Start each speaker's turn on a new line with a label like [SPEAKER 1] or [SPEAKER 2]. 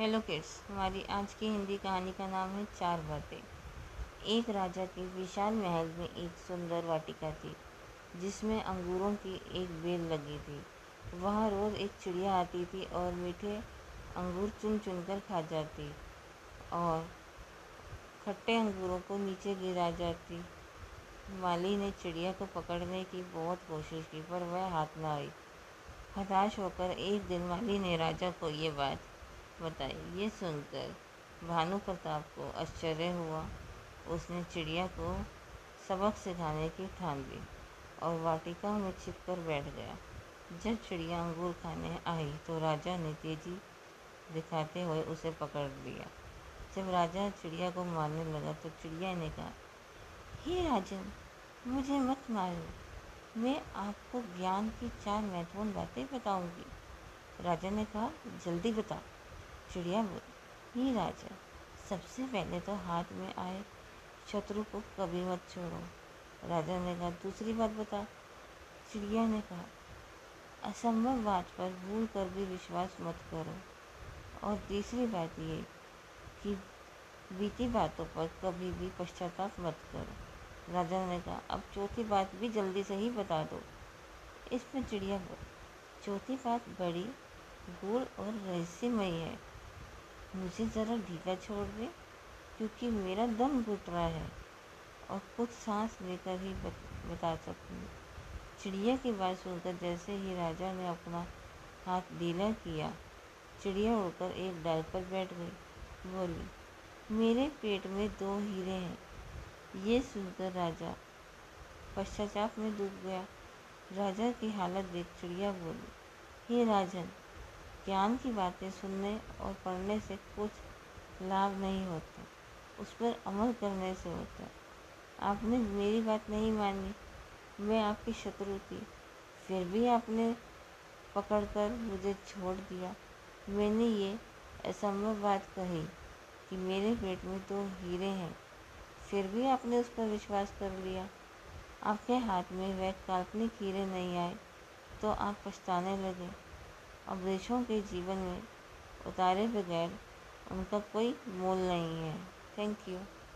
[SPEAKER 1] Hello kids हमारी आज की हिंदी कहानी का नाम है चार बातें। एक राजा के विशाल महल में एक सुंदर वाटिका थी, जिसमें अंगूरों की एक बेल लगी थी। वहाँ रोज़ एक चिड़िया आती थी और मीठे अंगूर चुन चुन कर खा जाती और खट्टे अंगूरों को नीचे गिरा जाती। माली ने चिड़िया को पकड़ने की बहुत कोशिश की, पर वह हाथ न आई। हताश होकर एक दिन माली ने राजा को ये बात बताई ये सुनकर भानु प्रताप को आश्चर्य हुआ। उसने चिड़िया को सबक सिखाने की ठान ली और वाटिका में छिप कर बैठ गया। जब चिड़िया अंगूर खाने आई तो राजा ने तेज़ी दिखाते हुए उसे पकड़ लिया। जब राजा चिड़िया को मारने लगा तो चिड़िया ने कहा, हे राजन, मुझे मत मारो। मैं आपको ज्ञान की चार महत्वपूर्ण बातें बताऊँगी। राजा ने कहा, जल्दी बता। चिड़िया बोली, ही राजा, सबसे पहले तो हाथ में आए शत्रु को कभी मत छोड़ो। राजा ने कहा, दूसरी बात बता। चिड़िया ने कहा, असंभव बात पर भूल कर भी विश्वास मत करो। और तीसरी बात ये कि बीती बातों पर कभी भी पश्चाताप मत करो। राजा ने कहा, अब चौथी बात भी जल्दी से ही बता दो। इसमें चिड़िया बोली, चौथी बात बड़ी गूढ़ और रहस्यमय है। मुझे ज़रा ढीला छोड़ दे, क्योंकि मेरा दम घुट रहा है और कुछ सांस लेकर ही बता सकूँ। चिड़िया की बात सुनकर जैसे ही राजा ने अपना हाथ ढीला किया, चिड़िया उड़कर एक डाल पर बैठ गई। बोली, मेरे पेट में दो हीरे हैं। ये सुनकर राजा पश्चाताप में डूब गया। राजा की हालत देख चिड़िया बोली, हे राजन ज्ञान की बातें सुनने और पढ़ने से कुछ लाभ नहीं होता, उस पर अमल करने से होता। आपने मेरी बात नहीं मानी, मैं आपकी शत्रु थी, फिर भी आपने पकड़कर मुझे छोड़ दिया। मैंने ये असंभव बात कही कि मेरे पेट में तो हीरे हैं, फिर भी आपने उस पर विश्वास कर लिया। आपके हाथ में वह काल्पनिक हीरे नहीं आए तो आप पछताने लगे। अवदेशों के जीवन में उतारे बगैर उनका कोई मोल नहीं है। Thank you